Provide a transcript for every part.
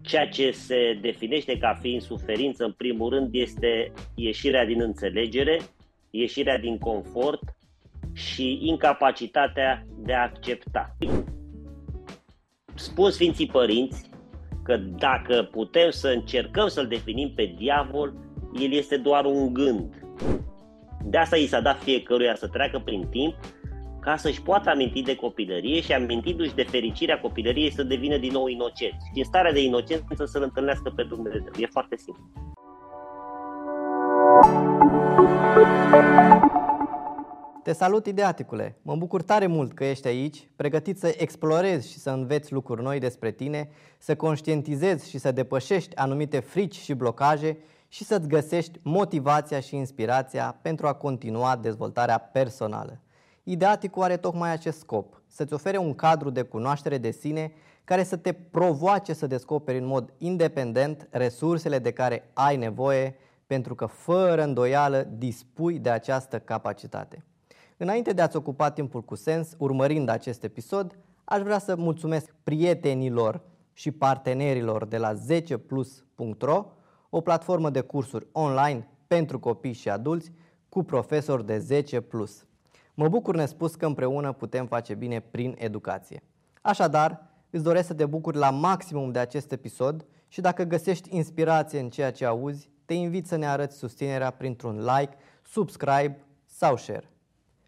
Ceea ce se definește ca fiind suferință, în primul rând, este ieșirea din înțelegere, ieșirea din confort și incapacitatea de a accepta. Spun Sfinții Părinți că dacă putem să încercăm să-l definim pe diavol, el este doar un gând. De asta i s-a dat fiecăruia să treacă prin timp ca să-și poată aminti de copilărie și amintindu-și de fericirea copilăriei să devină din nou inocent și în starea de inocență să-L întâlnească pe Dumnezeu. E foarte simplu. Te salut, ideaticule! Mă bucur tare mult că ești aici, pregătit să explorezi și să înveți lucruri noi despre tine, să conștientizezi și să depășești anumite frici și blocaje și să-ți găsești motivația și inspirația pentru a continua dezvoltarea personală. Ideaticul are tocmai acest scop, să-ți ofere un cadru de cunoaștere de sine care să te provoace să descoperi în mod independent resursele de care ai nevoie, pentru că fără îndoială dispui de această capacitate. Înainte de a-ți ocupa timpul cu sens, urmărind acest episod, aș vrea să mulțumesc prietenilor și partenerilor de la 10plus.ro, o platformă de cursuri online pentru copii și adulți cu profesori de 10 plus. Mă bucur nespus că împreună putem face bine prin educație. Așadar, îți doresc să te bucuri la maximum de acest episod și dacă găsești inspirație în ceea ce auzi, te invit să ne arăți susținerea printr-un like, subscribe sau share.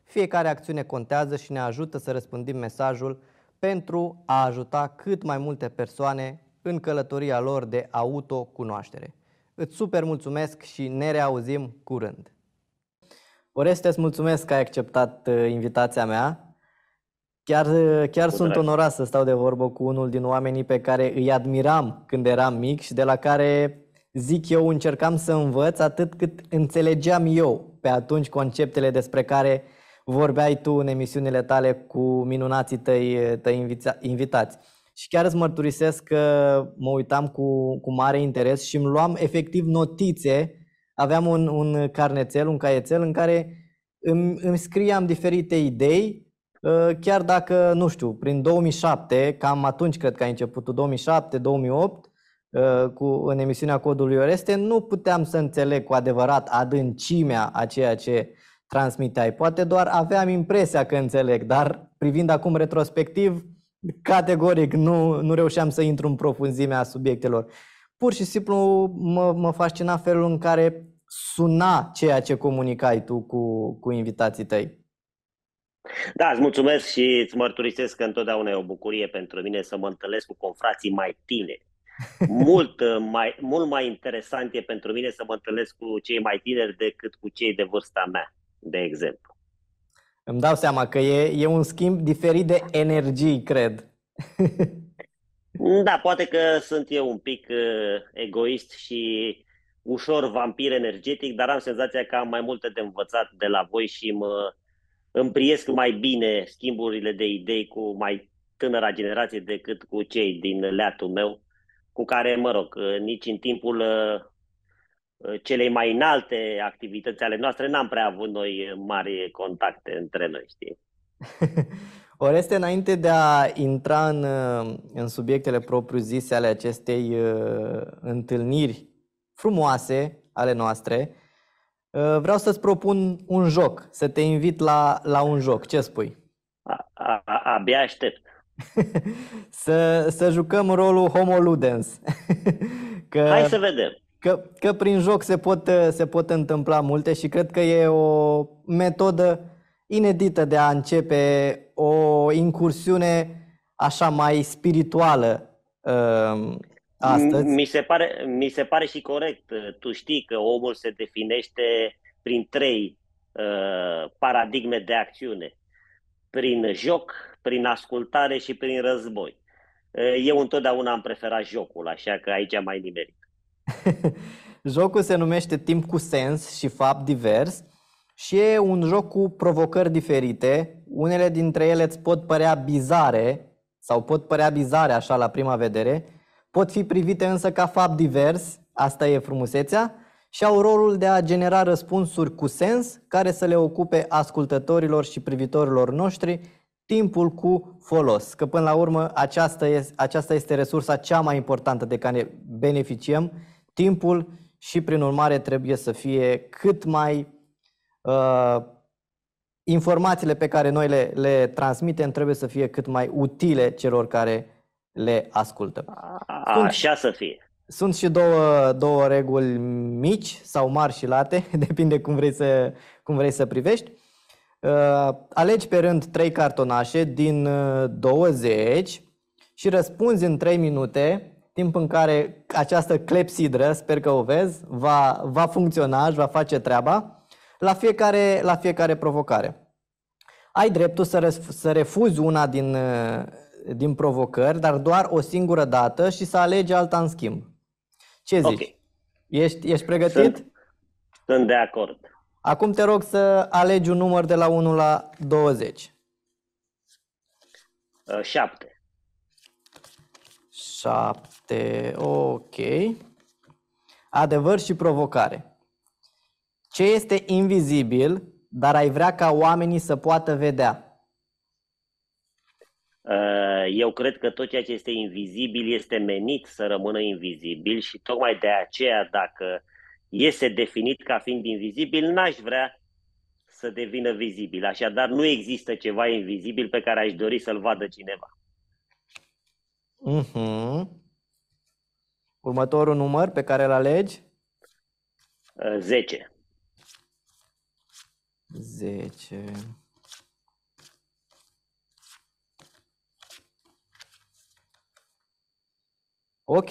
Fiecare acțiune contează și ne ajută să răspândim mesajul pentru a ajuta cât mai multe persoane în călătoria lor de autocunoaștere. Îți super mulțumesc și ne reauzim curând! Oreste, îți mulțumesc că ai acceptat uh, invitația mea. Chiar, uh, chiar sunt drag. onorat să stau de vorbă cu unul din oamenii pe care îi admiram când eram mic și de la care, zic eu, încercam să învăț atât cât înțelegeam eu pe atunci conceptele despre care vorbeai tu în emisiunile tale cu minunații tăi, tăi invitați. Și chiar îți mărturisesc că mă uitam cu, cu mare interes și îmi luam efectiv notițe aveam un, un carnețel, un caietel în care îmi, îmi scriam diferite idei, uh, chiar dacă, nu știu, prin 2007, cam atunci cred că a început 2007-2008, uh, cu, în emisiunea Codului Oreste, nu puteam să înțeleg cu adevărat adâncimea a ceea ce transmiteai. Poate doar aveam impresia că înțeleg, dar privind acum retrospectiv, categoric nu, nu reușeam să intru în profunzimea subiectelor pur și simplu mă, mă fascina felul în care suna ceea ce comunicai tu cu, cu invitații tăi. Da, îți mulțumesc și îți mărturisesc că întotdeauna e o bucurie pentru mine să mă întâlnesc cu confrații mai tineri. Mult mai, mult mai interesant e pentru mine să mă întâlnesc cu cei mai tineri decât cu cei de vârsta mea, de exemplu. Îmi dau seama că e, e un schimb diferit de energii, cred. Da, poate că sunt eu un pic uh, egoist și ușor vampir energetic, dar am senzația că am mai multe de învățat de la voi și mă împriesc mai bine schimburile de idei cu mai tânăra generație decât cu cei din leatul meu, cu care, mă rog, uh, nici în timpul uh, uh, celei mai înalte activități ale noastre n-am prea avut noi mari contacte între noi, știi? Oreste, înainte de a intra în, în subiectele propriu-zise ale acestei uh, întâlniri frumoase ale noastre, uh, vreau să-ți propun un joc, să te invit la, la un joc. Ce spui? A, a, abia aștept. să, să jucăm rolul Homo Ludens. că, Hai să vedem. Că, că prin joc se pot, se pot întâmpla multe și cred că e o metodă inedită de a începe o incursiune așa mai spirituală uh, astăzi. Mi se, pare, mi se pare și corect. Tu știi că omul se definește prin trei uh, paradigme de acțiune. Prin joc, prin ascultare și prin război. Uh, eu întotdeauna am preferat jocul, așa că aici mai nimerit. Jocul se numește Timp cu sens și fapt divers și e un joc cu provocări diferite. Unele dintre ele îți pot părea bizare sau pot părea bizare așa la prima vedere, pot fi privite însă ca fapt divers, asta e frumusețea, și au rolul de a genera răspunsuri cu sens care să le ocupe ascultătorilor și privitorilor noștri timpul cu folos. Că până la urmă aceasta este, aceasta este resursa cea mai importantă de care beneficiem, timpul și prin urmare trebuie să fie cât mai uh, informațiile pe care noi le, le transmitem trebuie să fie cât mai utile celor care le ascultă. Sunt, Așa să fie. Sunt și două, două reguli mici sau mari și late, depinde cum vrei să, cum vrei să privești. Uh, alegi pe rând trei cartonașe din 20 uh, și răspunzi în 3 minute, timp în care această clepsidră, sper că o vezi, va, va funcționa, și va face treaba la fiecare, la fiecare provocare. Ai dreptul să, răf- să refuzi una din, uh, din provocări, dar doar o singură dată și să alegi alta în schimb. Ce zici? Okay. Ești, ești pregătit? Sunt, sunt de acord. Acum te rog să alegi un număr de la 1 la 20. 7. 7. Ok. Adevăr și provocare. Ce este invizibil, dar ai vrea ca oamenii să poată vedea? Uh, eu cred că tot ceea ce este invizibil este menit să rămână invizibil și tocmai de aceea dacă este definit ca fiind invizibil, n-aș vrea să devină vizibil. Așadar, nu există ceva invizibil pe care aș dori să-l vadă cineva. Uh-huh. Următorul număr pe care îl alegi? 10. 10. Ok,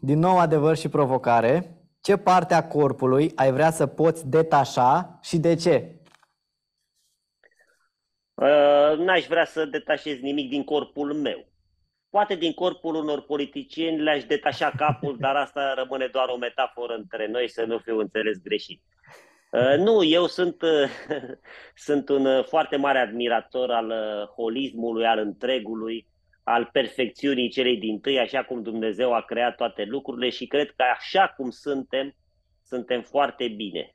din nou adevăr și provocare. Ce parte a corpului ai vrea să poți detașa și de ce? Uh, n-aș vrea să detașez nimic din corpul meu. Poate din corpul unor politicieni le-aș detașa capul, dar asta rămâne doar o metaforă între noi, să nu fiu înțeles greșit. Uh, nu, eu sunt, uh, sunt un uh, foarte mare admirator al uh, holismului, al întregului, al perfecțiunii celei din tâi, așa cum Dumnezeu a creat toate lucrurile și cred că așa cum suntem, suntem foarte bine.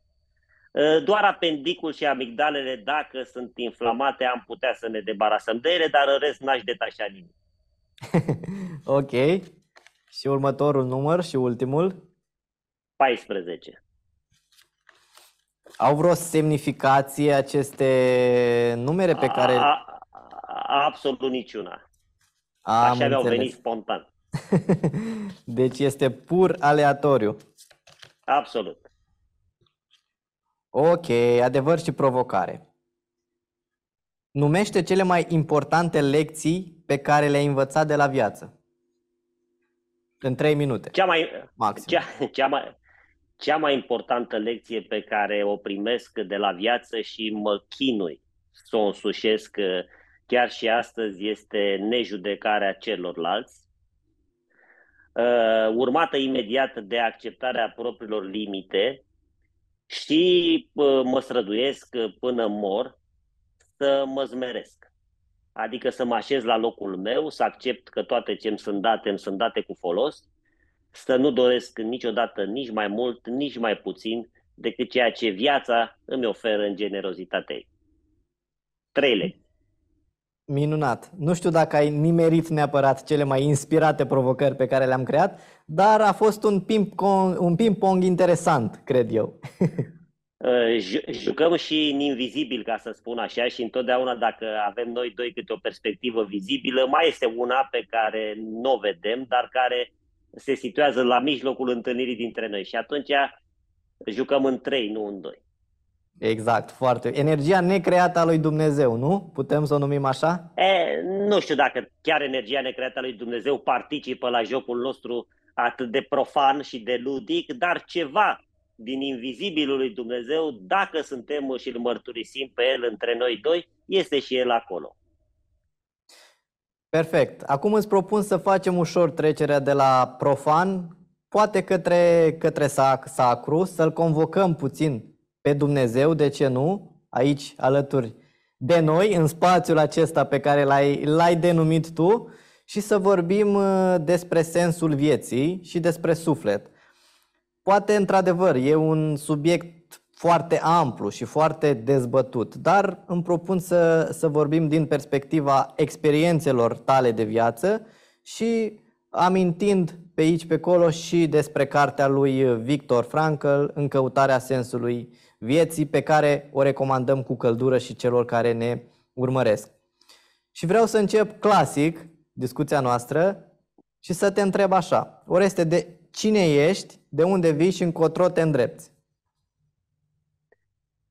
Ă, doar apendicul și amigdalele, dacă sunt inflamate, am putea să ne debarasăm de ele, dar în rest n-aș detașa nimic. ok. Și următorul număr și ultimul? 14. Au vreo semnificație aceste numere pe care... A, a, absolut niciuna. Am Așa mi-au venit spontan. deci este pur aleatoriu. Absolut. Ok, adevăr și provocare. Numește cele mai importante lecții pe care le-ai învățat de la viață. În 3 minute. Cea mai, maxim. Cea, cea, mai, cea mai importantă lecție pe care o primesc de la viață și mă chinui să o însușesc chiar și astăzi este nejudecarea celorlalți, uh, urmată imediat de acceptarea propriilor limite și uh, mă străduiesc până mor să mă zmeresc. Adică să mă așez la locul meu, să accept că toate ce îmi sunt date, îmi sunt date cu folos, să nu doresc niciodată nici mai mult, nici mai puțin decât ceea ce viața îmi oferă în generozitatea ei. Trei lecții. Minunat. Nu știu dacă ai nimerit neapărat cele mai inspirate provocări pe care le-am creat, dar a fost un ping-pong, un ping-pong interesant, cred eu. Uh, jucăm și în invizibil, ca să spun așa, și întotdeauna dacă avem noi doi câte o perspectivă vizibilă, mai este una pe care nu o vedem, dar care se situează la mijlocul întâlnirii dintre noi. Și atunci jucăm în trei, nu în doi. Exact, foarte. Energia necreată a lui Dumnezeu, nu? Putem să o numim așa? E, nu știu dacă chiar energia necreată a lui Dumnezeu participă la jocul nostru atât de profan și de ludic, dar ceva din invizibilul lui Dumnezeu, dacă suntem și îl mărturisim pe El între noi doi, este și El acolo. Perfect. Acum îți propun să facem ușor trecerea de la profan, poate către, către sacru, să-L convocăm puțin pe Dumnezeu, de ce nu, aici alături de noi, în spațiul acesta pe care l-ai, l-ai denumit tu și să vorbim uh, despre sensul vieții și despre suflet. Poate, într-adevăr, e un subiect foarte amplu și foarte dezbătut, dar îmi propun să, să vorbim din perspectiva experiențelor tale de viață și amintind pe aici, pe acolo și despre cartea lui Victor Frankl, În căutarea sensului vieții, pe care o recomandăm cu căldură și celor care ne urmăresc. Și vreau să încep clasic discuția noastră și să te întreb așa. Oreste, de cine ești, de unde vii și încotro te îndrepți?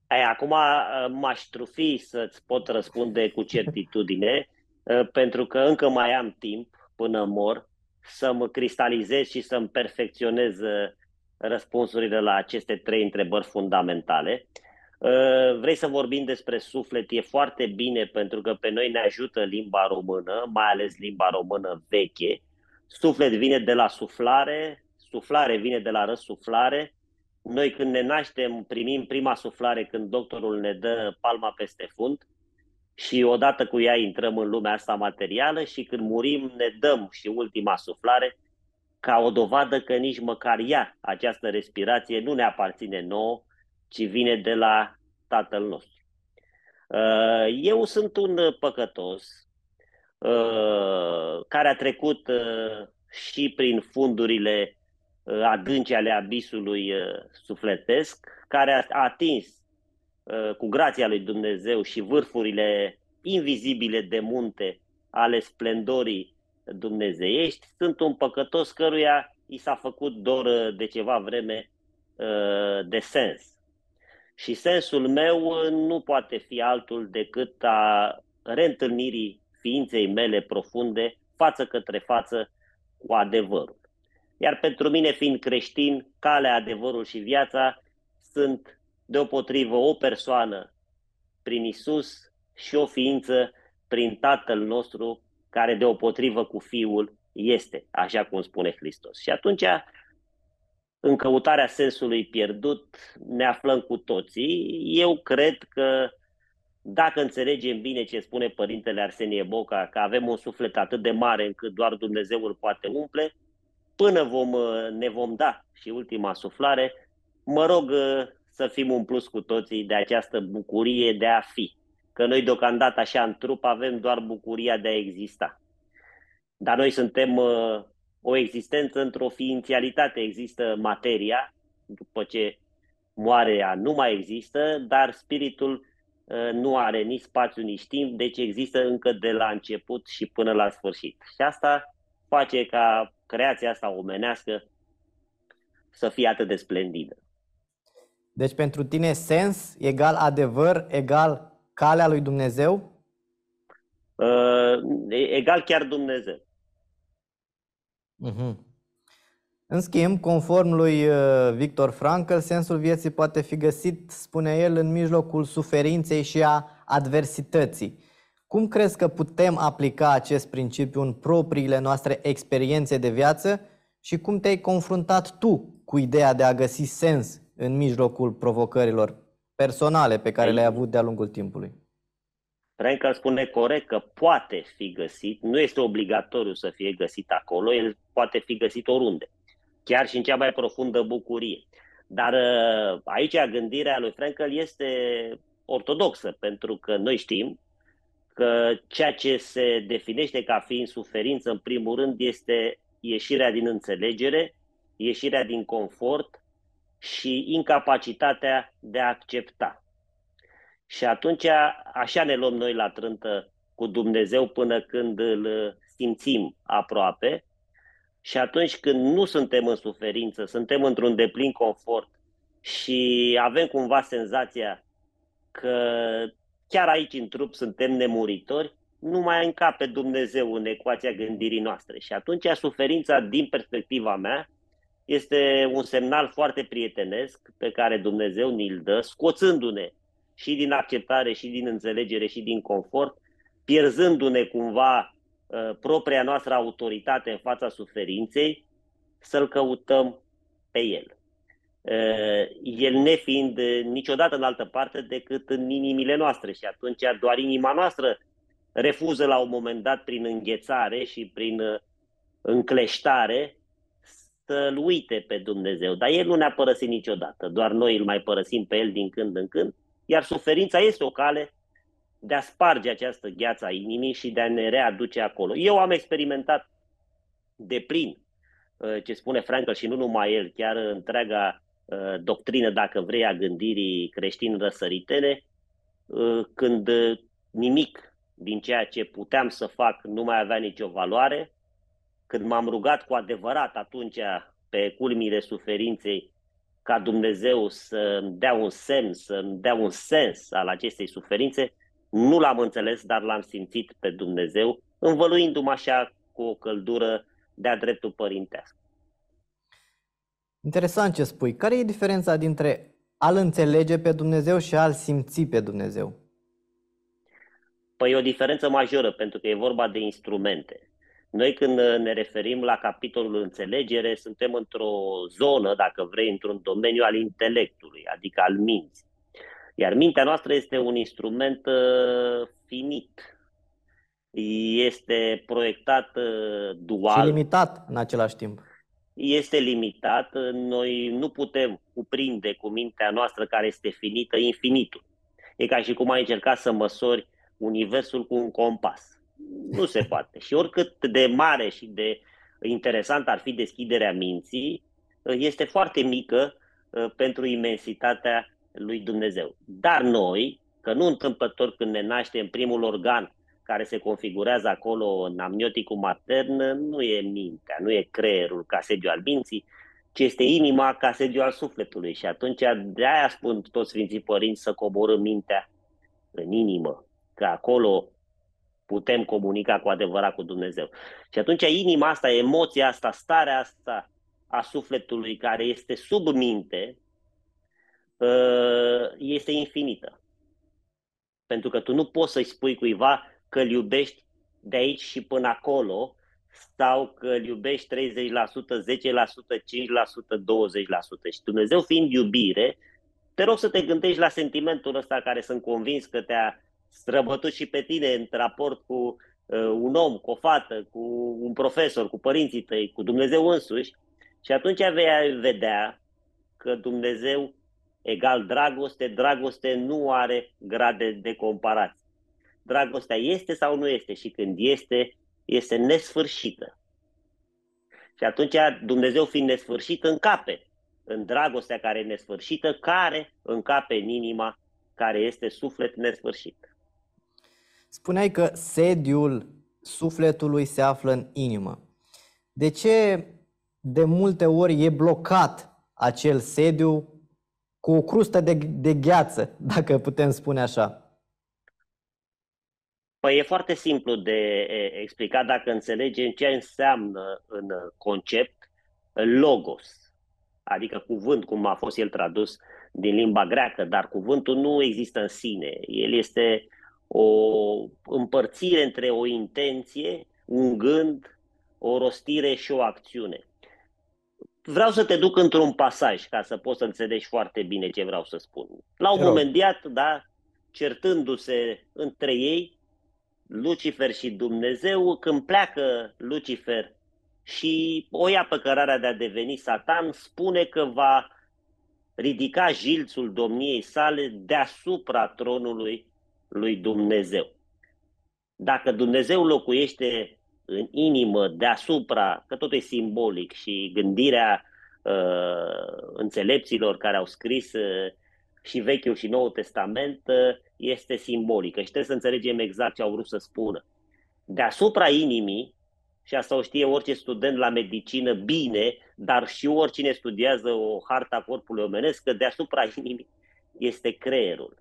Ai, acum uh, m-aș trufi să-ți pot răspunde cu certitudine, uh, pentru că încă mai am timp până mor să mă cristalizez și să-mi perfecționez uh, răspunsurile la aceste trei întrebări fundamentale. Vrei să vorbim despre suflet? E foarte bine pentru că pe noi ne ajută limba română, mai ales limba română veche. Suflet vine de la suflare, suflare vine de la răsuflare, noi când ne naștem primim prima suflare când doctorul ne dă palma peste fund și odată cu ea intrăm în lumea asta materială și când murim ne dăm și ultima suflare ca o dovadă că nici măcar ea, această respirație, nu ne aparține nouă, ci vine de la Tatăl nostru. Uh, eu sunt un păcătos uh, care a trecut uh, și prin fundurile Uh, adânci ale abisului uh, sufletesc, care a atins uh, cu grația lui Dumnezeu și vârfurile invizibile de munte ale splendorii dumnezeiești, sunt un păcătos căruia i s-a făcut dor de ceva vreme de sens. Și sensul meu nu poate fi altul decât a reîntâlnirii ființei mele profunde față către față cu adevărul. Iar pentru mine, fiind creștin, calea, adevărul și viața sunt deopotrivă o persoană prin Isus și o ființă prin Tatăl nostru, care deopotrivă cu Fiul este, așa cum spune Hristos. Și atunci, în căutarea sensului pierdut, ne aflăm cu toții. Eu cred că dacă înțelegem bine ce spune Părintele Arsenie Boca, că avem un suflet atât de mare încât doar Dumnezeu îl poate umple, până vom, uh, ne vom da și ultima suflare, mă rog uh, să fim umpluți cu toții de această bucurie de a fi. Că noi deocamdată așa în trup avem doar bucuria de a exista. Dar noi suntem uh, o existență într-o ființialitate. Există materia, după ce moare ea nu mai există, dar spiritul nu are nici spațiu, nici timp, deci există încă de la început și până la sfârșit. Și asta face ca creația asta omenească să fie atât de splendidă. Deci pentru tine sens egal adevăr egal calea lui Dumnezeu? Uh, egal chiar Dumnezeu. Uh-huh. În schimb, conform lui uh, Victor Frankl, sensul vieții poate fi găsit, spune el, în mijlocul suferinței și a adversității. Cum crezi că putem aplica acest principiu în propriile noastre experiențe de viață și cum te-ai confruntat tu cu ideea de a găsi sens în mijlocul provocărilor personale pe care le-ai avut de-a lungul timpului? Frankel spune corect că poate fi găsit, nu este obligatoriu să fie găsit acolo, el poate fi găsit oriunde, chiar și în cea mai profundă bucurie. Dar uh, aici gândirea lui Frankel este ortodoxă, pentru că noi știm că ceea ce se definește ca fiind suferință, în primul rând, este ieșirea din înțelegere, ieșirea din confort și incapacitatea de a accepta. Și atunci așa ne luăm noi la trântă cu Dumnezeu până când îl simțim aproape și atunci când nu suntem în suferință, suntem într-un deplin confort și avem cumva senzația că chiar aici în trup suntem nemuritori, nu mai încape Dumnezeu în ecuația gândirii noastre. Și atunci suferința, din perspectiva mea, este un semnal foarte prietenesc pe care Dumnezeu ni-l dă, scoțându-ne și din acceptare, și din înțelegere, și din confort, pierzându-ne cumva uh, propria noastră autoritate în fața suferinței, să-L căutăm pe El. Eh, el nefiind eh, niciodată în altă parte decât în inimile noastre și atunci doar inima noastră refuză la un moment dat prin înghețare și prin eh, încleștare să-L uite pe Dumnezeu, dar El nu ne-a părăsit niciodată, doar noi îl mai părăsim pe El din când în când, iar suferința este o cale de a sparge această gheață a inimii și de a ne readuce acolo. Eu am experimentat de plin uh, ce spune Frankl și nu numai el, chiar întreaga uh, doctrină, dacă vrei, a gândirii creștini răsăritene, uh, când nimic din ceea ce puteam să fac nu mai avea nicio valoare, când m-am rugat cu adevărat atunci pe culmile suferinței ca Dumnezeu să-mi dea un semn, să-mi dea un sens al acestei suferințe, nu l-am înțeles, dar l-am simțit pe Dumnezeu, învăluindu-mă așa cu o căldură de-a dreptul părintească. Interesant ce spui. Care e diferența dintre a-L înțelege pe Dumnezeu și a-L simți pe Dumnezeu? Păi e o diferență majoră, pentru că e vorba de instrumente. Noi când ne referim la capitolul înțelegere, suntem într-o zonă, dacă vrei, într-un domeniu al intelectului, adică al minții. Iar mintea noastră este un instrument uh, finit. Este proiectat uh, dual. Și limitat în același timp. Este limitat. Noi nu putem cuprinde cu mintea noastră care este finită infinitul. E ca și cum ai încercat să măsori universul cu un compas. Nu se poate. Și oricât de mare și de interesant ar fi deschiderea minții, este foarte mică uh, pentru imensitatea lui Dumnezeu. Dar noi, că nu întâmplător când ne naștem primul organ care se configurează acolo în amnioticul matern, nu e mintea, nu e creierul ca sediu al minții, ci este inima ca sediu al sufletului. Și atunci de aia spun toți Sfinții Părinți să coborâm mintea în inimă, că acolo putem comunica cu adevărat cu Dumnezeu. Și atunci inima asta, emoția asta, starea asta a sufletului care este sub minte, ă, este infinită. Pentru că tu nu poți să-i spui cuiva că îl iubești de aici și până acolo sau că îl iubești 30%, 10%, 5%, 20%. Și Dumnezeu fiind iubire, te rog să te gândești la sentimentul ăsta care sunt convins că te-a străbătut și pe tine în raport cu uh, un om, cu o fată, cu un profesor, cu părinții tăi, cu Dumnezeu însuși și atunci vei vedea că Dumnezeu egal dragoste, dragoste nu are grade de comparație. Dragostea este sau nu este și când este, este nesfârșită. Și atunci Dumnezeu fiind nesfârșit încape în dragostea care e nesfârșită, care încape în inima care este suflet nesfârșit. Spuneai că sediul sufletului se află în inimă. De ce de multe ori e blocat acel sediu cu o crustă de, de gheață, dacă putem spune așa? Păi e foarte simplu de explicat dacă înțelegem ce înseamnă în concept logos, adică cuvânt, cum a fost el tradus din limba greacă, dar cuvântul nu există în sine. El este o împărțire între o intenție, un gând, o rostire și o acțiune. Vreau să te duc într-un pasaj ca să poți să înțelegi foarte bine ce vreau să spun. La un moment dat, da, certându-se între ei, Lucifer și Dumnezeu, când pleacă Lucifer și o ia pe cărarea de a deveni Satan, spune că va ridica jilțul domniei sale deasupra tronului lui Dumnezeu. Dacă Dumnezeu locuiește în inimă deasupra, că totul e simbolic și gândirea uh, înțelepților care au scris uh, și Vechiul și Noul Testament uh, este simbolică și trebuie să înțelegem exact ce au vrut să spună. Deasupra inimii, și asta o știe orice student la medicină bine, dar și oricine studiază o harta corpului omenesc, că deasupra inimii este creierul.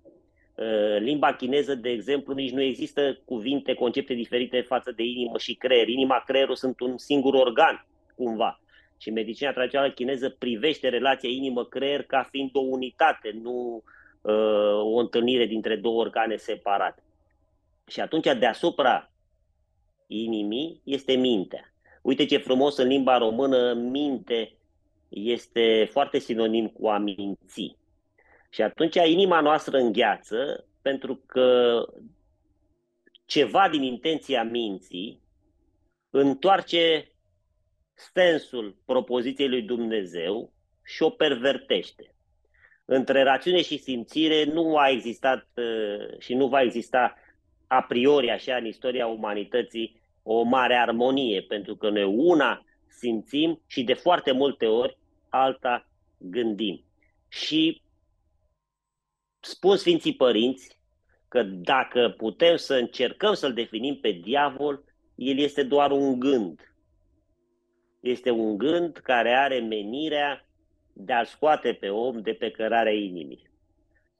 Uh, limba chineză, de exemplu, nici nu există cuvinte, concepte diferite față de inimă și creier. Inima, creierul sunt un singur organ, cumva. Și medicina tradițională chineză privește relația inimă-creier ca fiind o unitate, nu uh, o întâlnire dintre două organe separate. Și atunci, deasupra inimii, este mintea. Uite ce frumos în limba română, minte este foarte sinonim cu a minți. Și atunci inima noastră îngheață pentru că ceva din intenția minții întoarce sensul propoziției lui Dumnezeu și o pervertește. Între rațiune și simțire nu a existat uh, și nu va exista a priori așa în istoria umanității o mare armonie, pentru că noi una simțim și de foarte multe ori alta gândim. Și spun Sfinții Părinți că dacă putem să încercăm să-l definim pe diavol, el este doar un gând. Este un gând care are menirea de a scoate pe om de pe cărarea inimii.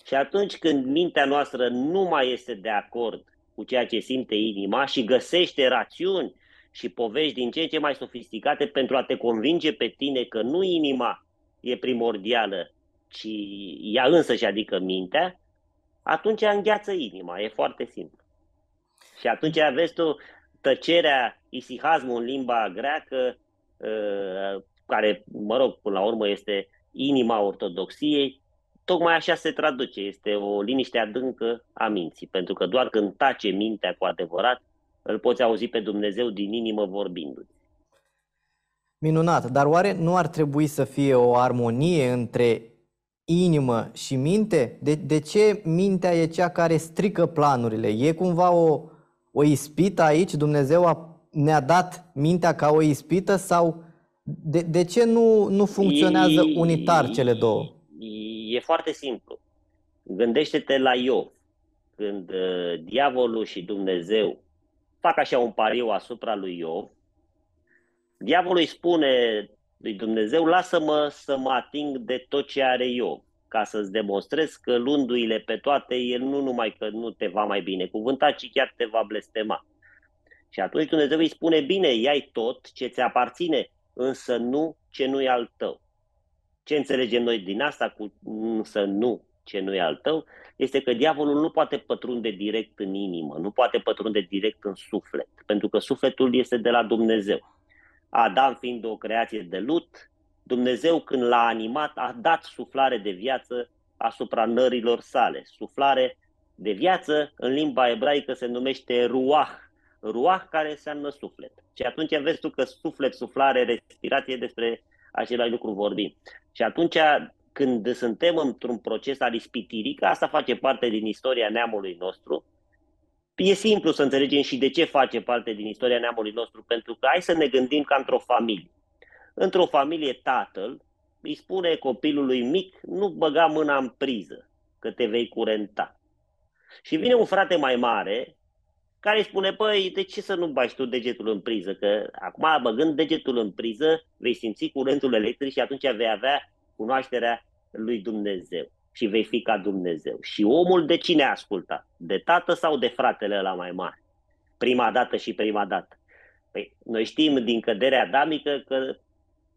Și atunci când mintea noastră nu mai este de acord cu ceea ce simte inima și găsește rațiuni și povești din ce în ce mai sofisticate pentru a te convinge pe tine că nu inima e primordială, ci ea însă și adică mintea, atunci îngheață inima, e foarte simplu. Și atunci aveți tu tăcerea, isihazmul în limba greacă, ă, care, mă rog, până la urmă este inima ortodoxiei, tocmai așa se traduce, este o liniște adâncă a minții, pentru că doar când tace mintea cu adevărat, îl poți auzi pe Dumnezeu din inimă vorbindu-ți. Minunat, dar oare nu ar trebui să fie o armonie între inimă și minte? De, de ce mintea e cea care strică planurile? E cumva o, o ispită aici? Dumnezeu a, ne-a dat mintea ca o ispită sau de, de ce nu, nu funcționează e, unitar cele două? E foarte simplu. Gândește-te la Iov. Când uh, diavolul și Dumnezeu fac așa un pariu asupra lui Iov, diavolul îi spune lui Dumnezeu, lasă-mă să mă ating de tot ce are Iov, ca să-ți demonstrez că luându-i pe toate, el nu numai că nu te va mai bine cuvânta, ci chiar te va blestema. Și atunci Dumnezeu îi spune, bine, iai tot ce ți aparține, însă nu ce nu e al tău. Ce înțelegem noi din asta cu însă nu ce nu e al tău, este că diavolul nu poate pătrunde direct în inimă, nu poate pătrunde direct în suflet, pentru că sufletul este de la Dumnezeu. Adam fiind o creație de lut, Dumnezeu când l-a animat a dat suflare de viață asupra nărilor sale. Suflare de viață în limba ebraică se numește ruah, ruah care înseamnă suflet. Și atunci vezi tu că suflet, suflare, respirație despre același lucru vorbim. Și atunci când suntem într-un proces al ispitirii, că asta face parte din istoria neamului nostru, e simplu să înțelegem și de ce face parte din istoria neamului nostru, pentru că hai să ne gândim ca într-o familie. Într-o familie, tatăl îi spune copilului mic, nu băga mâna în priză, că te vei curenta. Și vine un frate mai mare care îi spune, păi, de ce să nu bagi tu degetul în priză? Că acum, băgând degetul în priză, vei simți curentul electric și atunci vei avea cunoașterea lui Dumnezeu și vei fi ca Dumnezeu. Și omul de cine asculta? De tată sau de fratele la mai mare? Prima dată și prima dată. Păi, noi știm din căderea adamică că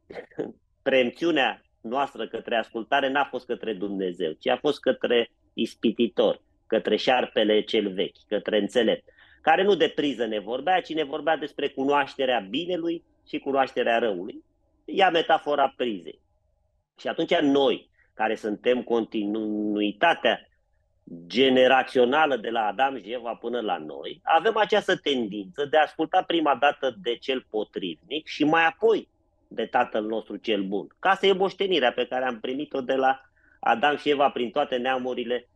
preemțiunea noastră către ascultare n-a fost către Dumnezeu, ci a fost către ispititor, către șarpele cel vechi, către înțelept, care nu de priză ne vorbea, ci ne vorbea despre cunoașterea binelui și cunoașterea răului. Ia metafora prizei. Și atunci noi, care suntem continuitatea generațională de la Adam și Eva până la noi, avem această tendință de a asculta prima dată de cel potrivnic și mai apoi de tatăl nostru cel bun. Ca să e moștenirea pe care am primit-o de la Adam și Eva prin toate neamurile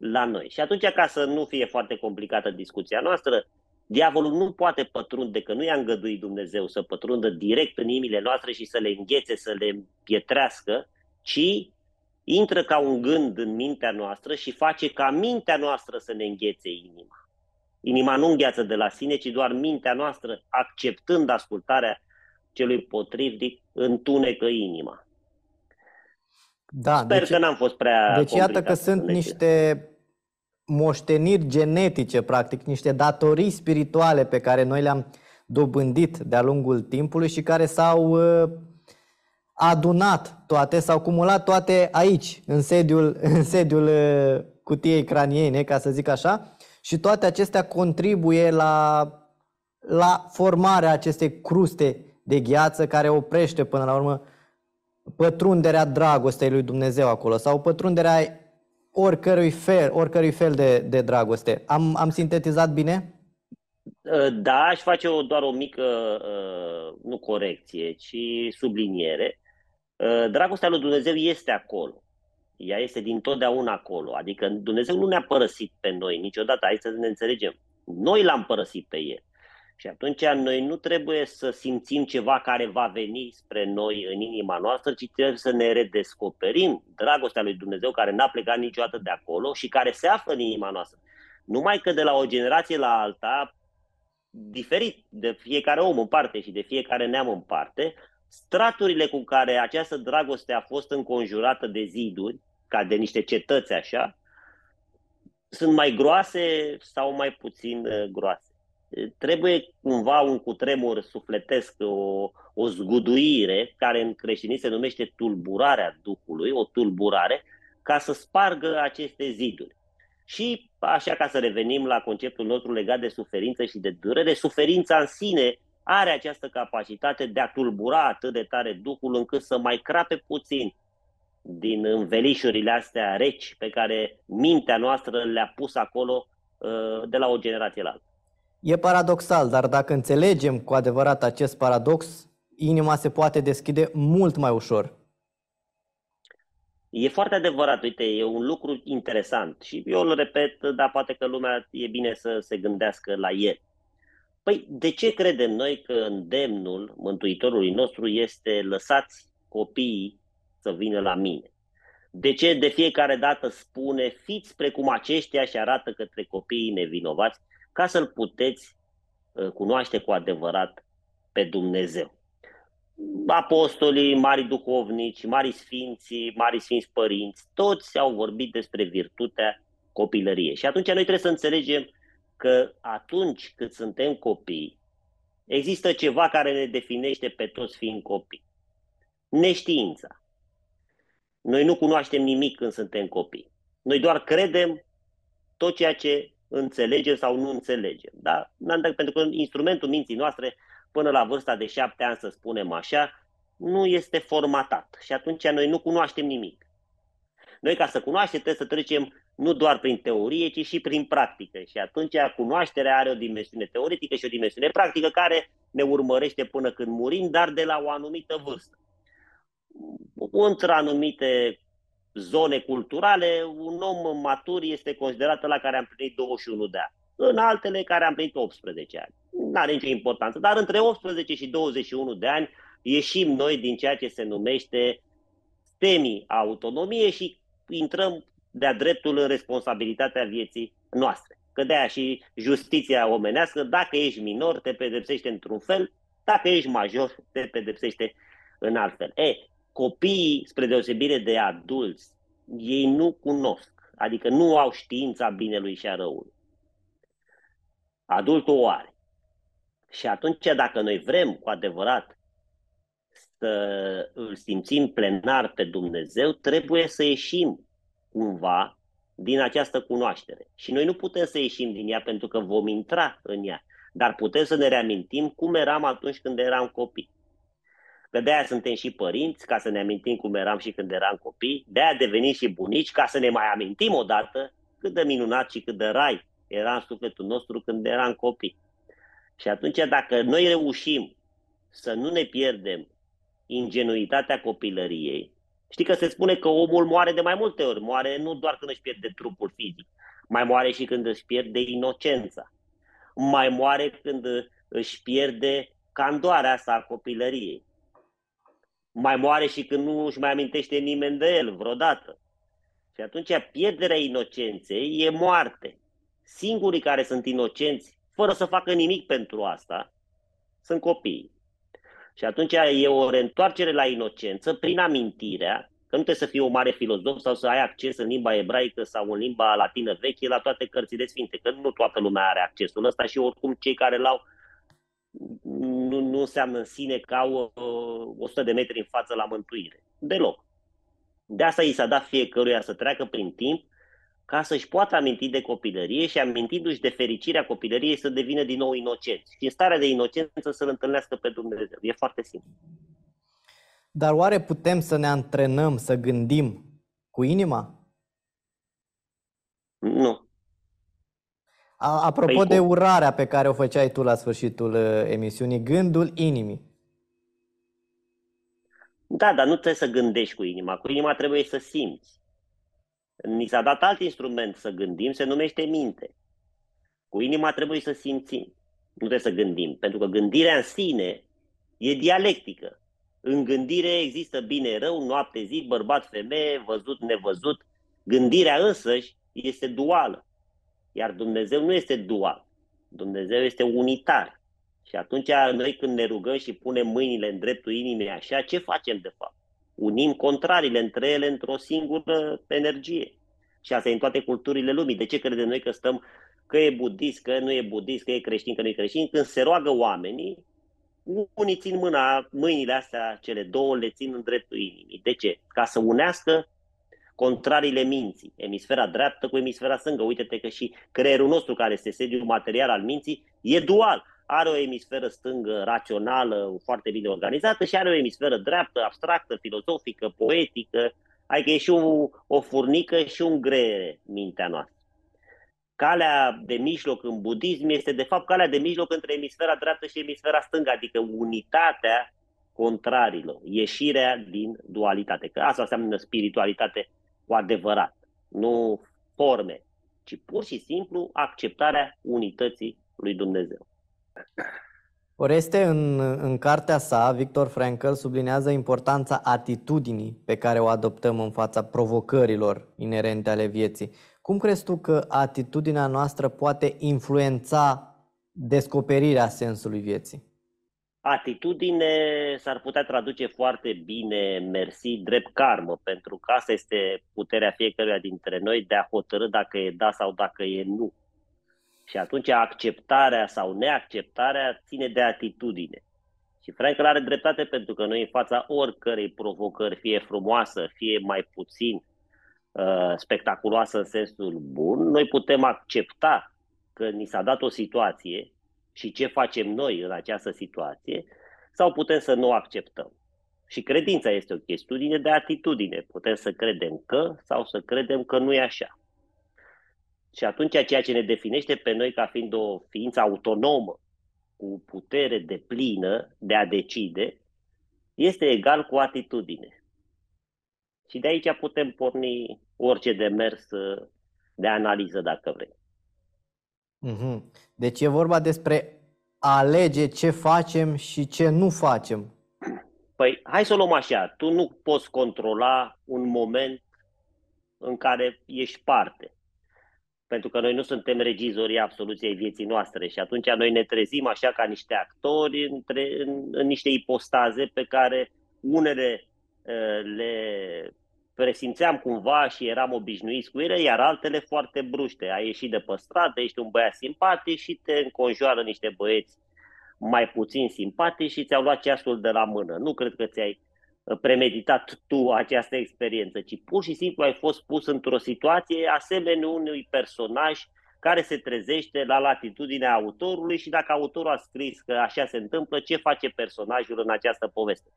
la noi. Și atunci, ca să nu fie foarte complicată discuția noastră, diavolul nu poate pătrunde, că nu i-a îngăduit Dumnezeu să pătrundă direct în inimile noastre și să le înghețe, să le pietrească, ci intră ca un gând în mintea noastră și face ca mintea noastră să ne înghețe inima. Inima nu îngheață de la sine, ci doar mintea noastră, acceptând ascultarea celui potrivnic, întunecă inima. Da, Sper deci, că n-am fost prea Deci iată că sunt niște moșteniri genetice, practic, niște datorii spirituale pe care noi le-am dobândit de-a lungul timpului și care s-au uh, adunat toate, s-au acumulat toate aici, în sediul, în sediul uh, cutiei craniene, ca să zic așa, și toate acestea contribuie la, la formarea acestei cruste de gheață care oprește până la urmă pătrunderea dragostei lui Dumnezeu acolo sau pătrunderea oricărui fel, oricărui fel de, de dragoste. Am, am sintetizat bine? Da, aș face o, doar o mică, nu corecție, ci subliniere. Dragostea lui Dumnezeu este acolo. Ea este din totdeauna acolo. Adică Dumnezeu nu ne-a părăsit pe noi niciodată. Hai să ne înțelegem. Noi l-am părăsit pe El. Și atunci noi nu trebuie să simțim ceva care va veni spre noi în inima noastră, ci trebuie să ne redescoperim dragostea lui Dumnezeu care n-a plecat niciodată de acolo și care se află în inima noastră. Numai că de la o generație la alta, diferit de fiecare om în parte și de fiecare neam în parte, straturile cu care această dragoste a fost înconjurată de ziduri, ca de niște cetăți așa, sunt mai groase sau mai puțin uh, groase trebuie cumva un cutremur sufletesc, o, o zguduire, care în creștinism se numește tulburarea Duhului, o tulburare, ca să spargă aceste ziduri. Și așa ca să revenim la conceptul nostru legat de suferință și de durere, suferința în sine are această capacitate de a tulbura atât de tare Duhul încât să mai crape puțin din învelișurile astea reci pe care mintea noastră le-a pus acolo uh, de la o generație la alta. E paradoxal, dar dacă înțelegem cu adevărat acest paradox, inima se poate deschide mult mai ușor. E foarte adevărat, uite, e un lucru interesant și eu îl repet, dar poate că lumea e bine să se gândească la el. Păi, de ce credem noi că îndemnul Mântuitorului nostru este lăsați copiii să vină la mine? De ce de fiecare dată spune, fiți precum aceștia și arată către copiii nevinovați ca să-L puteți uh, cunoaște cu adevărat pe Dumnezeu. Apostolii, mari duhovnici, mari sfinți, mari sfinți părinți, toți au vorbit despre virtutea copilăriei. Și atunci noi trebuie să înțelegem că atunci când suntem copii, există ceva care ne definește pe toți fiind copii. Neștiința. Noi nu cunoaștem nimic când suntem copii. Noi doar credem tot ceea ce înțelegem sau nu înțelegem. Da? Pentru că instrumentul minții noastre, până la vârsta de șapte ani, să spunem așa, nu este formatat și atunci noi nu cunoaștem nimic. Noi, ca să cunoaștem, trebuie să trecem nu doar prin teorie, ci și prin practică. Și atunci cunoașterea are o dimensiune teoretică și o dimensiune practică care ne urmărește până când murim, dar de la o anumită vârstă. Între anumite zone culturale, un om matur este considerat la care a împlinit 21 de ani. În altele care a împlinit 18 ani. Nu are nicio importanță. Dar între 18 și 21 de ani ieșim noi din ceea ce se numește semi-autonomie și intrăm de-a dreptul în responsabilitatea vieții noastre. Că de-aia și justiția omenească, dacă ești minor, te pedepsește într-un fel, dacă ești major, te pedepsește în alt fel. E, copiii, spre deosebire de adulți, ei nu cunosc, adică nu au știința binelui și a răului. Adultul o are. Și atunci, dacă noi vrem cu adevărat să îl simțim plenar pe Dumnezeu, trebuie să ieșim cumva din această cunoaștere. Și noi nu putem să ieșim din ea pentru că vom intra în ea, dar putem să ne reamintim cum eram atunci când eram copii. Că de-aia suntem și părinți, ca să ne amintim cum eram și când eram copii, de-aia devenim și bunici, ca să ne mai amintim odată cât de minunat și cât de rai era în sufletul nostru când eram copii. Și atunci, dacă noi reușim să nu ne pierdem ingenuitatea copilăriei, știi că se spune că omul moare de mai multe ori, moare nu doar când își pierde trupul fizic, mai moare și când își pierde inocența, mai moare când își pierde candoarea asta a copilăriei mai moare și când nu își mai amintește nimeni de el vreodată. Și atunci pierderea inocenței e moarte. Singurii care sunt inocenți, fără să facă nimic pentru asta, sunt copiii. Și atunci e o reîntoarcere la inocență prin amintirea că nu trebuie să fii o mare filozof sau să ai acces în limba ebraică sau în limba latină veche la toate cărțile sfinte, că nu toată lumea are accesul ăsta și oricum cei care l-au nu, nu înseamnă în sine că au 100 de metri în față la mântuire. Deloc. De asta i s-a dat fiecăruia să treacă prin timp ca să-și poată aminti de copilărie și amintindu-și de fericirea copilăriei să devină din nou inocenți. Și în starea de inocență să-L întâlnească pe Dumnezeu. E foarte simplu. Dar oare putem să ne antrenăm să gândim cu inima? Nu. Apropo păi de urarea pe care o făceai tu la sfârșitul uh, emisiunii, gândul inimii. Da, dar nu trebuie să gândești cu inima. Cu inima trebuie să simți. Ni s-a dat alt instrument să gândim, se numește minte. Cu inima trebuie să simțim. Nu trebuie să gândim, pentru că gândirea în sine e dialectică. În gândire există bine, rău, noapte, zi, bărbat, femeie, văzut, nevăzut. Gândirea însăși este duală. Iar Dumnezeu nu este dual. Dumnezeu este unitar. Și atunci noi când ne rugăm și punem mâinile în dreptul inimii așa, ce facem de fapt? Unim contrariile între ele într-o singură energie. Și asta e în toate culturile lumii. De ce credem noi că stăm că e budist, că nu e budist, că e creștin, că nu e creștin? Când se roagă oamenii, unii țin mâna, mâinile astea, cele două, le țin în dreptul inimii. De ce? Ca să unească contrariile minții, emisfera dreaptă cu emisfera stângă. Uite-te că și creierul nostru, care este sediul material al minții, e dual. Are o emisferă stângă rațională, foarte bine organizată și are o emisferă dreaptă, abstractă, filozofică, poetică, adică e și o, o furnică și un greiere mintea noastră. Calea de mijloc în budism este de fapt calea de mijloc între emisfera dreaptă și emisfera stângă, adică unitatea contrarilor, ieșirea din dualitate. Că asta înseamnă spiritualitate cu adevărat, nu forme, ci pur și simplu acceptarea unității lui Dumnezeu. Oreste, în, în cartea sa, Victor Frankl sublinează importanța atitudinii pe care o adoptăm în fața provocărilor inerente ale vieții. Cum crezi tu că atitudinea noastră poate influența descoperirea sensului vieții? Atitudine s-ar putea traduce foarte bine, mersi, drept karmă, pentru că asta este puterea fiecăruia dintre noi de a hotărâ dacă e da sau dacă e nu. Și atunci acceptarea sau neacceptarea ține de atitudine. Și Frankel are dreptate pentru că noi în fața oricărei provocări, fie frumoasă, fie mai puțin uh, spectaculoasă în sensul bun, noi putem accepta că ni s-a dat o situație și ce facem noi în această situație, sau putem să nu acceptăm. Și credința este o chestiune de atitudine. Putem să credem că sau să credem că nu e așa. Și atunci ceea ce ne definește pe noi ca fiind o ființă autonomă, cu putere de plină de a decide, este egal cu atitudine. Și de aici putem porni orice demers de analiză, dacă vrei. Mm-hmm. Deci e vorba despre a alege ce facem și ce nu facem. Păi, hai să o luăm așa. Tu nu poți controla un moment în care ești parte. Pentru că noi nu suntem regizorii absoluției vieții noastre și atunci noi ne trezim așa ca niște actori între, în, în niște ipostaze pe care unele uh, le presimțeam cumva și eram obișnuiți cu ele, iar altele foarte bruște. Ai ieșit de pe stradă, ești un băiat simpatic și te înconjoară niște băieți mai puțin simpatici și ți-au luat ceasul de la mână. Nu cred că ți-ai uh, premeditat tu această experiență, ci pur și simplu ai fost pus într-o situație asemenea unui personaj care se trezește la latitudinea autorului și dacă autorul a scris că așa se întâmplă, ce face personajul în această poveste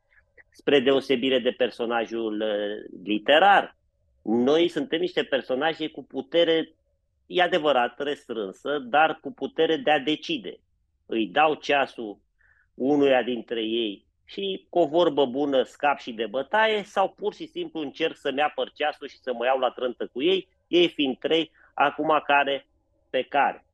spre deosebire de personajul uh, literar. Noi suntem niște personaje cu putere, e adevărat, restrânsă, dar cu putere de a decide. Îi dau ceasul unuia dintre ei și cu o vorbă bună scap și de bătaie sau pur și simplu încerc să-mi apăr ceasul și să mă iau la trântă cu ei, ei fiind trei, acum care pe care.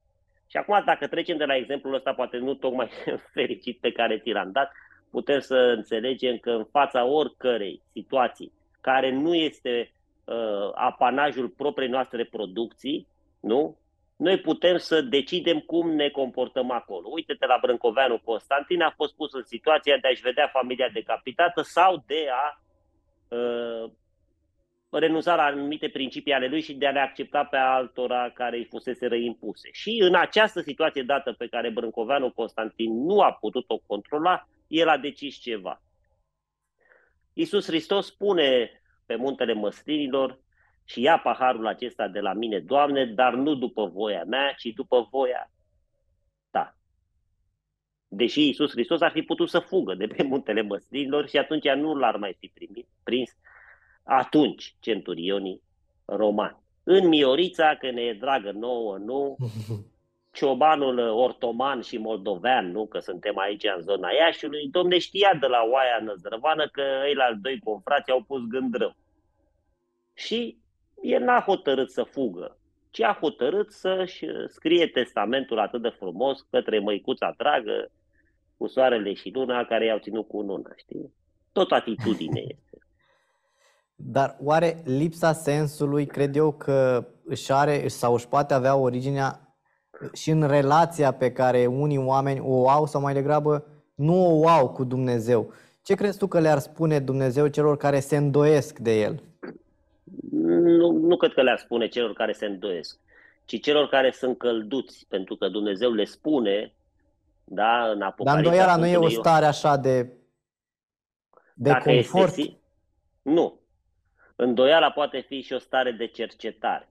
Și acum, dacă trecem de la exemplul ăsta, poate nu tocmai fericit pe care ți l-am dat, putem să înțelegem că în fața oricărei situații care nu este uh, apanajul propriei noastre producții, nu? Noi putem să decidem cum ne comportăm acolo. Uite-te la Brâncoveanu Constantin, a fost pus în situația de a-și vedea familia decapitată sau de a uh, renunța la anumite principii ale lui și de a le accepta pe altora care îi fusese reimpuse. Și în această situație dată pe care Brâncoveanu Constantin nu a putut-o controla, el a decis ceva. Iisus Hristos spune pe muntele măslinilor și ia paharul acesta de la mine, Doamne, dar nu după voia mea, ci după voia ta. Deși Iisus Hristos ar fi putut să fugă de pe muntele măslinilor și atunci nu l-ar mai fi primit, prins atunci centurionii romani. În Miorița, că ne e dragă nouă, nu, ciobanul ortoman și moldovean, nu că suntem aici în zona Iașiului, domne știa de la oaia năzdrăvană că ei la doi confrați au pus gândrău. Și el n-a hotărât să fugă, ci a hotărât să-și scrie testamentul atât de frumos către măicuța dragă, cu soarele și luna, care i-au ținut cu luna, știi? Tot atitudine este. Dar oare lipsa sensului, cred eu că își are sau își poate avea originea și în relația pe care unii oameni o au sau mai degrabă nu o au cu Dumnezeu. Ce crezi tu că le-ar spune Dumnezeu celor care se îndoiesc de El? Nu, nu cred că le-ar spune celor care se îndoiesc, ci celor care sunt călduți, pentru că Dumnezeu le spune, da, în Apocalipsa. Dar îndoiala nu e o stare așa de, de Dacă confort? Este, nu. Îndoiala poate fi și o stare de cercetare.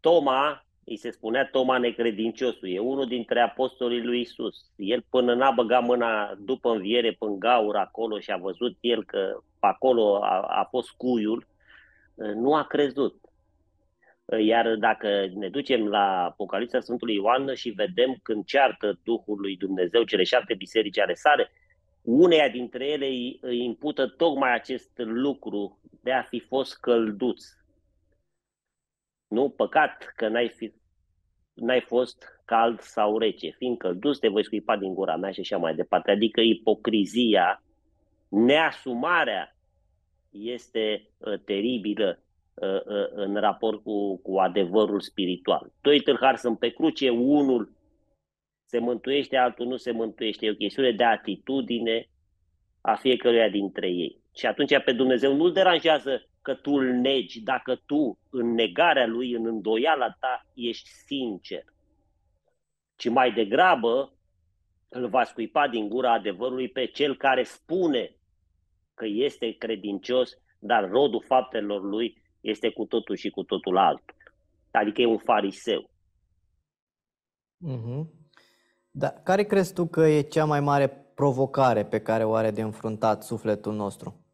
Toma îi se spunea Toma necredinciosul, e unul dintre apostolii lui Isus. El până n-a băgat mâna după înviere până gaur acolo și a văzut el că acolo a, a fost cuiul, nu a crezut. Iar dacă ne ducem la Apocalipsa Sfântului Ioan și vedem când ceartă Duhul lui Dumnezeu cele șapte biserici ale sale, uneia dintre ele îi impută tocmai acest lucru de a fi fost călduți. Nu? Păcat că n-ai fi n-ai fost cald sau rece, fiindcă dus te voi scuipa din gura mea și așa mai departe. Adică ipocrizia, neasumarea este uh, teribilă uh, uh, în raport cu, cu adevărul spiritual. Doi tâlhari sunt pe cruce, unul se mântuiește, altul nu se mântuiește. E o chestiune de atitudine a fiecăruia dintre ei. Și atunci pe Dumnezeu nu-l deranjează că tu îl negi dacă tu, în negarea lui, în îndoiala ta, ești sincer. Ci mai degrabă îl va scuipa din gura adevărului pe cel care spune că este credincios, dar rodul faptelor lui este cu totul și cu totul altul. Adică e un fariseu. Mm-hmm. Dar care crezi tu că e cea mai mare provocare pe care o are de înfruntat sufletul nostru?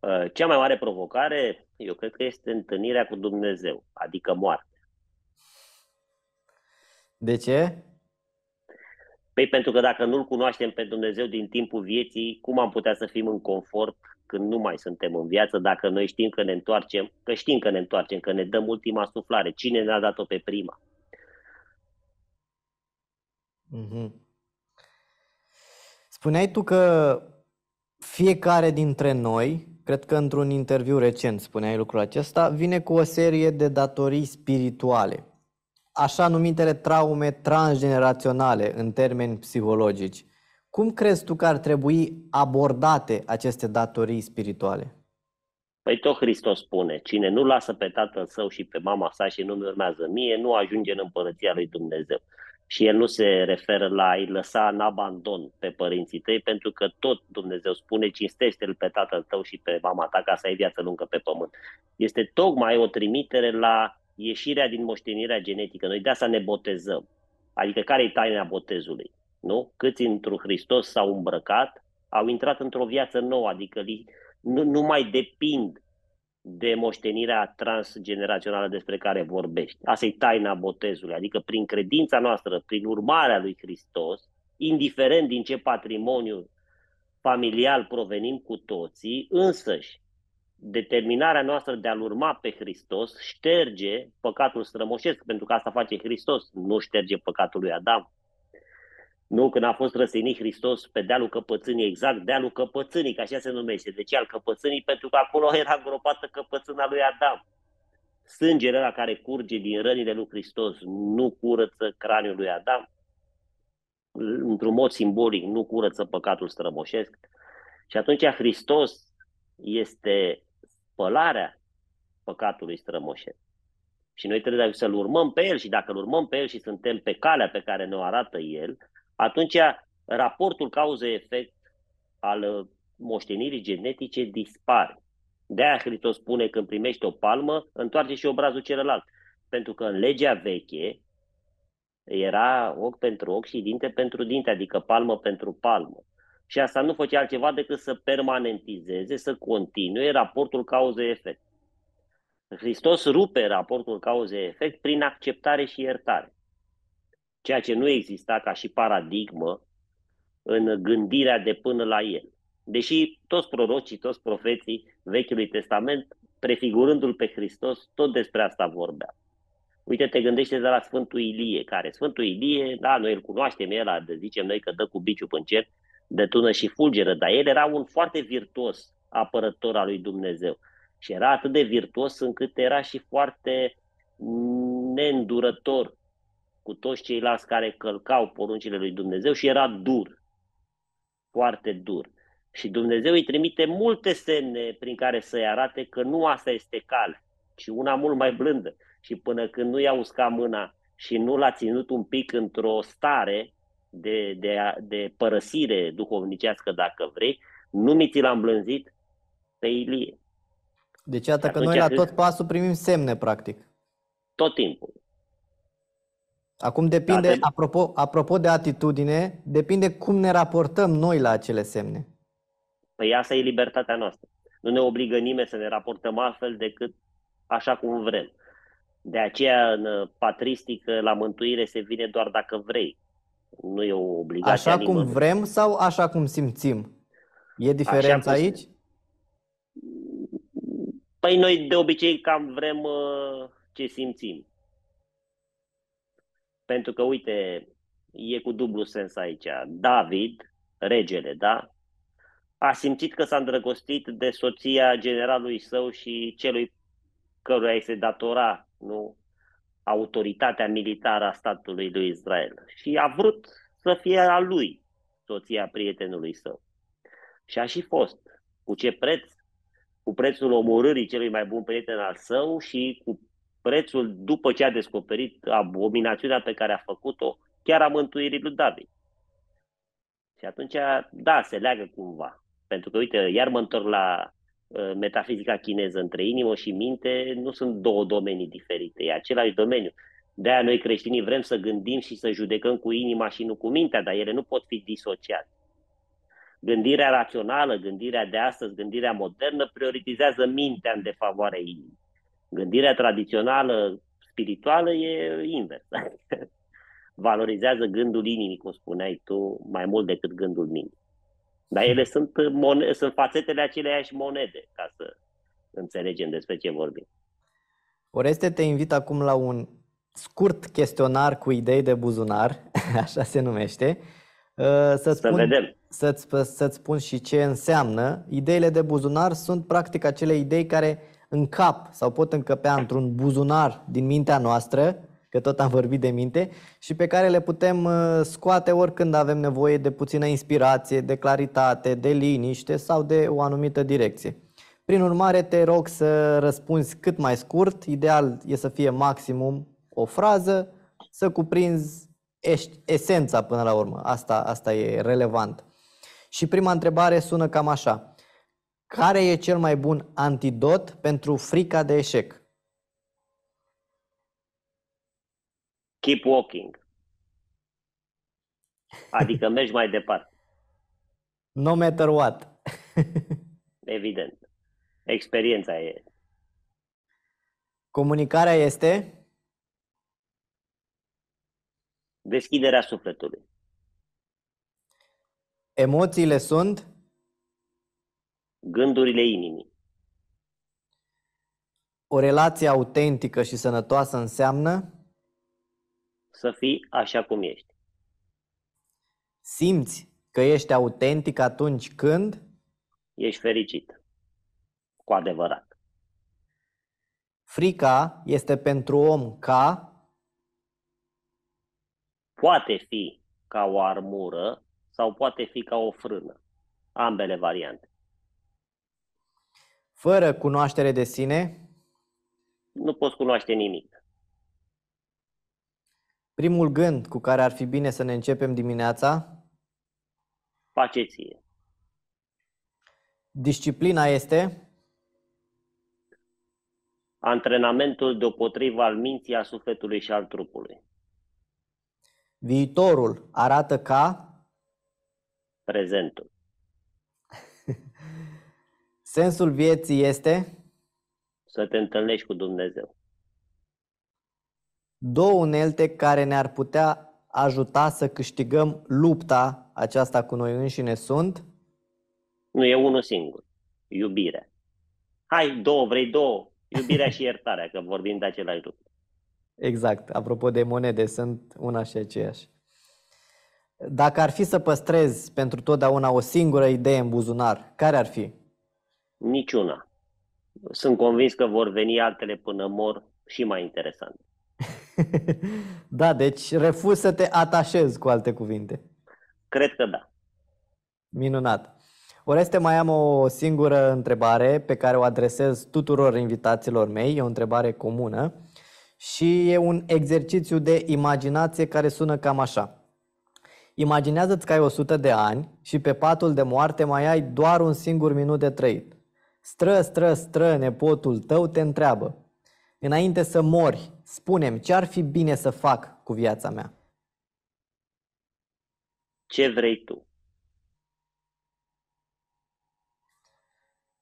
Uh, cea mai mare provocare, eu cred că este întâlnirea cu Dumnezeu, adică moartea. De ce? Păi pentru că dacă nu-L cunoaștem pe Dumnezeu din timpul vieții, cum am putea să fim în confort când nu mai suntem în viață, dacă noi știm că ne întoarcem, că știm că ne întoarcem, că ne dăm ultima suflare. Cine ne-a dat-o pe prima? Mm-hmm. Spuneai tu că fiecare dintre noi cred că într-un interviu recent spuneai lucrul acesta, vine cu o serie de datorii spirituale, așa numitele traume transgeneraționale în termeni psihologici. Cum crezi tu că ar trebui abordate aceste datorii spirituale? Păi tot Hristos spune, cine nu lasă pe tatăl său și pe mama sa și nu mi urmează mie, nu ajunge în împărăția lui Dumnezeu și el nu se referă la a-i lăsa în abandon pe părinții tăi, pentru că tot Dumnezeu spune, cinstește-l pe tatăl tău și pe mama ta ca să ai viață lungă pe pământ. Este tocmai o trimitere la ieșirea din moștenirea genetică. Noi de asta ne botezăm. Adică care e taina botezului? Nu? Câți într-un Hristos s-au îmbrăcat, au intrat într-o viață nouă, adică nu, nu mai depind de moștenirea transgenerațională despre care vorbești. Asta e taina botezului, adică prin credința noastră, prin urmarea lui Hristos, indiferent din ce patrimoniu familial provenim cu toții, însăși determinarea noastră de a-L urma pe Hristos șterge păcatul strămoșesc, pentru că asta face Hristos, nu șterge păcatul lui Adam. Nu, când a fost răsăinit Hristos pe dealul căpățânii, exact dealul căpățânii, că așa se numește. De ce al căpățânii? Pentru că acolo era gropată căpățâna lui Adam. Sângele la care curge din rănile lui Hristos nu curăță craniul lui Adam. Într-un mod simbolic, nu curăță păcatul strămoșesc. Și atunci Hristos este spălarea păcatului strămoșesc. Și noi trebuie să-L urmăm pe El și dacă îl urmăm pe El și suntem pe calea pe care ne-o arată El, atunci raportul cauză-efect al uh, moștenirii genetice dispare. De-aia Hristos spune când primești o palmă, întoarce și obrazul celălalt. Pentru că în legea veche era ochi pentru ochi și dinte pentru dinte, adică palmă pentru palmă. Și asta nu făcea altceva decât să permanentizeze, să continue raportul cauză-efect. Hristos rupe raportul cauză-efect prin acceptare și iertare. Ceea ce nu exista ca și paradigmă în gândirea de până la el. Deși toți prorocii, toți profeții Vechiului Testament, prefigurându-L pe Hristos, tot despre asta vorbea. Uite, te gândește de la Sfântul Ilie, care Sfântul Ilie, da, noi îl cunoaștem, el de zicem noi că dă cu biciul în cer, de tună și fulgeră, dar el era un foarte virtuos apărător al lui Dumnezeu. Și era atât de virtuos încât era și foarte neîndurător cu toți ceilalți care călcau poruncile lui Dumnezeu și era dur, foarte dur. Și Dumnezeu îi trimite multe semne prin care să-i arate că nu asta este cale, ci una mult mai blândă. Și până când nu i-a uscat mâna și nu l-a ținut un pic într-o stare de, de, de părăsire duhovnicească, dacă vrei, nu mi ți l-a îmblânzit pe Ilie. Deci iată că noi la tot pasul primim semne, practic. Tot timpul. Acum depinde, da, apropo, apropo de atitudine, depinde cum ne raportăm noi la acele semne. Păi asta e libertatea noastră. Nu ne obligă nimeni să ne raportăm altfel decât așa cum vrem. De aceea, în patristică, la mântuire se vine doar dacă vrei. Nu e o obligație. Așa cum vrem sau așa cum simțim? E diferența cum... aici? Păi noi de obicei cam vrem uh, ce simțim. Pentru că, uite, e cu dublu sens aici. David, regele, da? A simțit că s-a îndrăgostit de soția generalului său și celui căruia îi se datora nu, autoritatea militară a statului lui Israel. Și a vrut să fie a lui soția prietenului său. Și a și fost. Cu ce preț? Cu prețul omorârii celui mai bun prieten al său și cu prețul după ce a descoperit abominațiunea pe care a făcut-o, chiar a mântuirii lui David. Și atunci, da, se leagă cumva. Pentru că, uite, iar mă întorc la uh, metafizica chineză între inimă și minte, nu sunt două domenii diferite, e același domeniu. De-aia noi creștinii vrem să gândim și să judecăm cu inima și nu cu mintea, dar ele nu pot fi disociate. Gândirea rațională, gândirea de astăzi, gândirea modernă prioritizează mintea în defavoarea inimii. Gândirea tradițională, spirituală, e invers. Valorizează gândul inimii, cum spuneai tu, mai mult decât gândul minții. Dar ele sunt, mon- sunt fațetele aceleiași monede, ca să înțelegem despre ce vorbim. Oreste te invit acum la un scurt chestionar cu idei de buzunar, așa se numește. Uh, să-ți să spun, vedem. Să-ți, să-ți spun și ce înseamnă. Ideile de buzunar sunt practic acele idei care încap sau pot încăpea într-un buzunar din mintea noastră, că tot am vorbit de minte, și pe care le putem uh, scoate oricând avem nevoie de puțină inspirație, de claritate, de liniște sau de o anumită direcție. Prin urmare, te rog să răspunzi cât mai scurt, ideal e să fie maximum o frază, să cuprinzi esența până la urmă. Asta, asta e relevant. Și prima întrebare sună cam așa. Care e cel mai bun antidot pentru frica de eșec? Keep walking. Adică mergi mai departe. No matter what. Evident. Experiența e. Comunicarea este? Deschiderea sufletului. Emoțiile sunt? Gândurile inimii. O relație autentică și sănătoasă înseamnă? Să fii așa cum ești. Simți că ești autentic atunci când? Ești fericit. Cu adevărat. Frica este pentru om ca? Poate fi ca o armură sau poate fi ca o frână. Ambele variante. Fără cunoaștere de sine? Nu poți cunoaște nimic. Primul gând cu care ar fi bine să ne începem dimineața? Pace ție. Disciplina este? Antrenamentul deopotrivă al minții, a sufletului și al trupului. Viitorul arată ca? Prezentul. Sensul vieții este? Să te întâlnești cu Dumnezeu. Două unelte care ne-ar putea ajuta să câștigăm lupta aceasta cu noi înșine sunt? Nu e unul singur. Iubire. Hai, două, vrei două. Iubirea și iertarea, că vorbim de același lucru. Exact. Apropo de monede, sunt una și aceeași. Dacă ar fi să păstrezi pentru totdeauna o singură idee în buzunar, care ar fi? Niciuna. Sunt convins că vor veni altele până mor și mai interesante. da, deci refuz să te atașezi cu alte cuvinte. Cred că da. Minunat. Oreste, mai am o singură întrebare pe care o adresez tuturor invitaților mei, e o întrebare comună și e un exercițiu de imaginație care sună cam așa. Imaginează-ți că ai 100 de ani și pe patul de moarte mai ai doar un singur minut de trăit. Stră, stră, stră, nepotul tău te întreabă. Înainte să mori, spunem ce ar fi bine să fac cu viața mea? Ce vrei tu?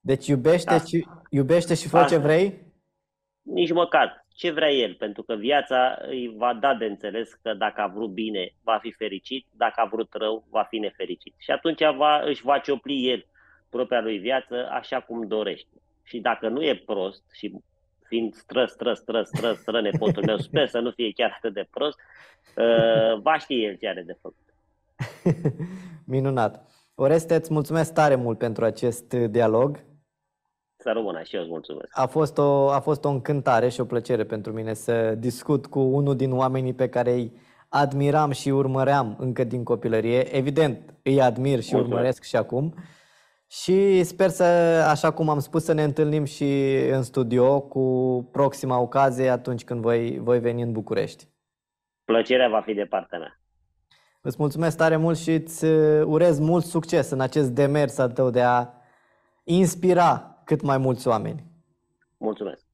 Deci iubește, da. și, iubește și fă Asta. ce vrei? Nici măcar. Ce vrea el? Pentru că viața îi va da de înțeles că dacă a vrut bine, va fi fericit, dacă a vrut rău, va fi nefericit. Și atunci va, își va ciopli el propria lui viață așa cum dorește. Și dacă nu e prost și fiind stră, stră, stră, stră, stră, nepotul meu, sper să nu fie chiar atât de prost, uh, va ști el ce are de făcut. Minunat. Oreste, îți mulțumesc tare mult pentru acest dialog. Să rămână și eu îți mulțumesc. A fost, o, a fost o încântare și o plăcere pentru mine să discut cu unul din oamenii pe care îi admiram și urmăream încă din copilărie. Evident, îi admir și mulțumesc. urmăresc și acum. Și sper să, așa cum am spus, să ne întâlnim și în studio cu proxima ocazie atunci când voi, voi veni în București. Plăcerea va fi de partea mea. Îți mulțumesc tare mult și îți urez mult succes în acest demers al tău de a inspira cât mai mulți oameni. Mulțumesc!